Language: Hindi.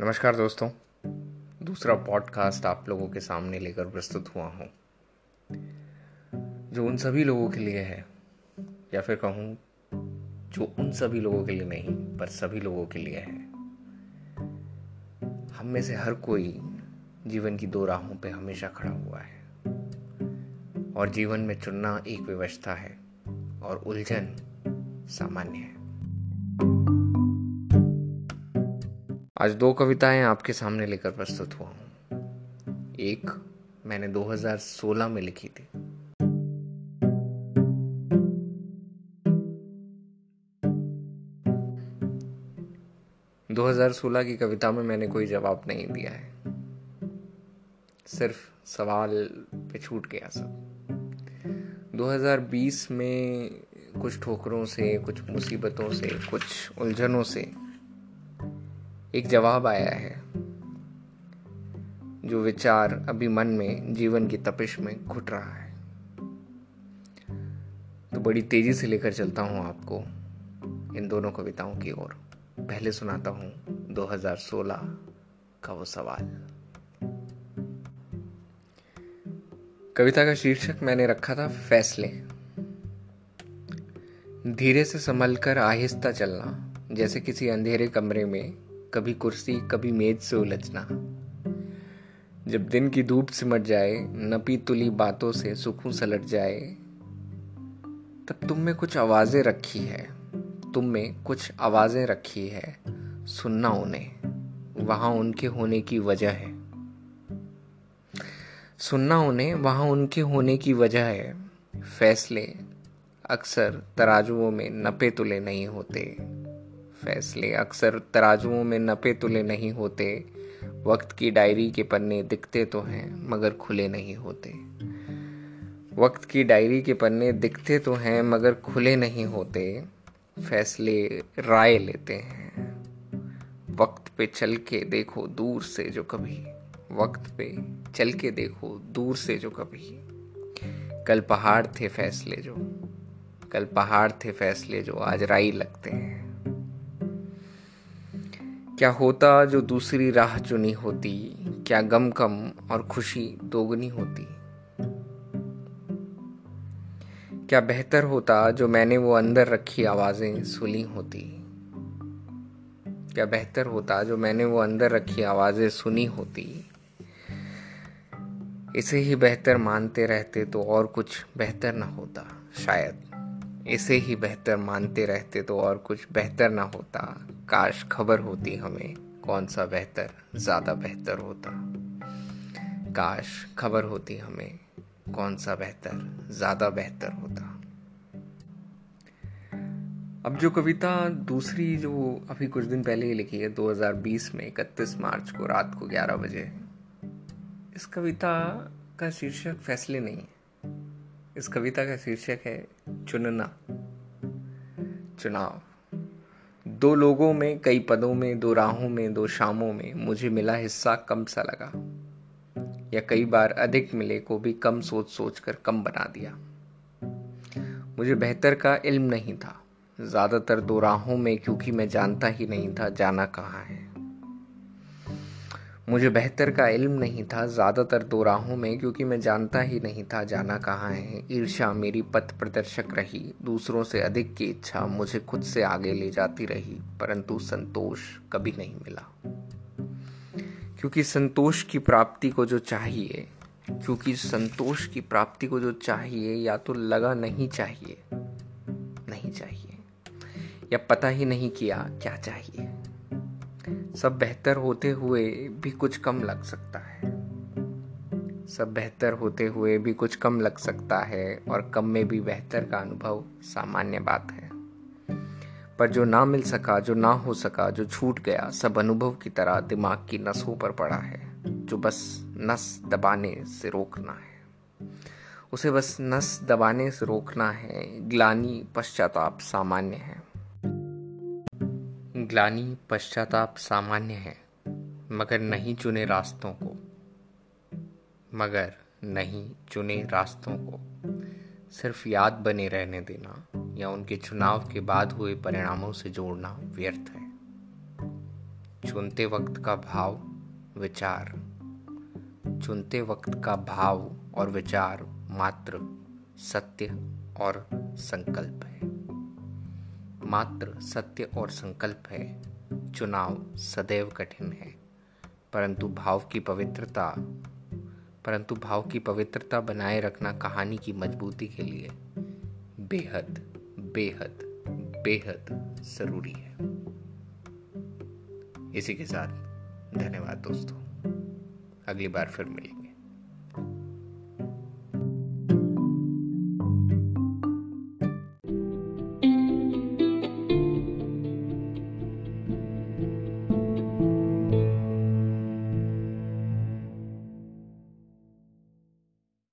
नमस्कार दोस्तों। दूसरा पॉडकास्ट आप लोगों के सामने लेकर प्रस्तुत हुआ हूँ। जो उन सभी लोगों के लिए है, या फिर कहूँ, जो उन सभी लोगों के लिए नहीं, पर सभी लोगों के लिए है। हम में से हर कोई जीवन की दो राहों पे हमेशा खड़ा हुआ है। और जीवन में चुनना एक व्यवस्था है, और उलझन सामान्य है। आज दो कविताएँ आपके सामने लेकर प्रस्तुत हुआ हूँ। एक मैंने 2016 में लिखी थी। दो हज़ार सोलह की कविता में मैंने कोई जवाब नहीं दिया है। सिर्फ़ सवाल पे छूट गया सब। 2020 में कुछ ठोकरों से, कुछ मुसीबतों से, कुछ उलझनों से एक जवाब आया है, जो विचार अभी मन में, जीवन की तपिश में घुट रहा है। तो बड़ी तेज़ी से लेकर चलता हूँ आपको इन दोनों कविताओं की ओर। पहले सुनाता हूँ 2016 का वो सवाल। कविता का शीर्षक मैंने रखा था फैसले। धीरे से संभल कर आहिस्ता चलना, जैसे किसी अंधेरे कमरे में कभी कुर्सी, कभी मेज से उलझना। जब दिन की धूप सिमट जाए नपी तुली बातों से सुकून सलट जाए, तब तुम में कुछ आवाज़ें रखी है। तुम में कुछ आवाज़ें रखी है। सुनना उन्हें, वहाँ उनके होने की वजह है। सुनना उन्हें, वहाँ उनके होने की वजह है। फैसले अक्सर तराजुओं में नपे तुले नहीं होते। फैसले। अक्सर तराजुओं में नपे तुले नहीं होते। वक्त की डायरी के पन्ने दिखते तो हैं, मगर खुले नहीं होते। वक्त की डायरी के पन्ने दिखते तो हैं, मगर खुले नहीं होते। फैसले राय लेते हैं। वक्त पे चल के देखो दूर से जो कभी। वक्त पे चल के देखो दूर से जो कभी। कल पहाड़ थे फैसले जो। कल पहाड़ थे फैसले जो, आज राई लगते हैं। क्या होता जो दूसरी राह चुनी होती? क्या गम कम और खुशी दोगुनी होती? क्या बेहतर होता जो मैंने वो अंदर रखी आवाज़ें सुनी होती? क्या बेहतर होता जो मैंने वो अंदर रखी आवाज़ें सुनी होती? इसे ही बेहतर मानते रहते तो और कुछ बेहतर ना होता, शायद। इसे ही बेहतर मानते रहते तो और कुछ बेहतर ना होता। काश खबर होती हमें, कौन सा बेहतर, ज़्यादा बेहतर होता। काश खबर होती हमें, कौन सा बेहतर, ज़्यादा बेहतर होता। अब जो कविता दूसरी जो अभी कुछ दिन पहले ही लिखी है 2020 में 31 मार्च को रात को 11 बजे, इस कविता का शीर्षक फैसले नहीं है। इस कविता का शीर्षक है चुनना। चुनाव। दो लोगों में, कई पदों में, दो राहों में, दो शामों में मुझे मिला हिस्सा कम सा लगा। या कई बार अधिक मिले को भी कम सोच सोच कर कम बना दिया। मुझे बेहतर का इल्म नहीं था। ज़्यादातर दो राहों में, क्योंकि मैं जानता ही नहीं था जाना कहाँ है। मुझे बेहतर का इल्म नहीं था, ज़्यादातर दो राहों में, क्योंकि मैं जानता ही नहीं था जाना कहाँ है। ईर्षा मेरी पथ प्रदर्शक रही, दूसरों से अधिक की इच्छा मुझे खुद से आगे ले जाती रही, परंतु संतोष कभी नहीं मिला। क्योंकि संतोष की प्राप्ति को जो चाहिए, क्योंकि संतोष की प्राप्ति को जो चाहिए, या तो लगा नहीं चाहिए नहीं चाहिए, या पता ही नहीं किया क्या चाहिए। सब बेहतर होते हुए भी कुछ कम लग सकता है। सब बेहतर होते हुए भी कुछ कम लग सकता है और कम में भी बेहतर का अनुभव सामान्य बात है। पर जो ना मिल सका, जो ना हो सका, जो छूट गया, सब अनुभव की तरह दिमाग की नसों पर पड़ा है, जो बस नस दबाने से रोकना है। उसे बस नस दबाने से रोकना है, ग्लानी पश्चाताप सामान्य है। ग्लानी पश्चाताप सामान्य है, मगर नहीं चुने रास्तों को। मगर नहीं चुने रास्तों को। सिर्फ़ याद बने रहने देना या उनके चुनाव के बाद हुए परिणामों से जोड़ना व्यर्थ है। चुनते वक्त का भाव, विचार। चुनते वक्त का भाव और विचार मात्र सत्य और संकल्प है। मात्र सत्य और संकल्प है। चुनाव सदैव कठिन है। परंतु भाव की पवित्रता, परंतु भाव की पवित्रता बनाए रखना कहानी की मजबूती के लिए बेहद बेहद बेहद ज़रूरी है। इसी के साथ धन्यवाद दोस्तों। अगली बार फिर मिलेंगे।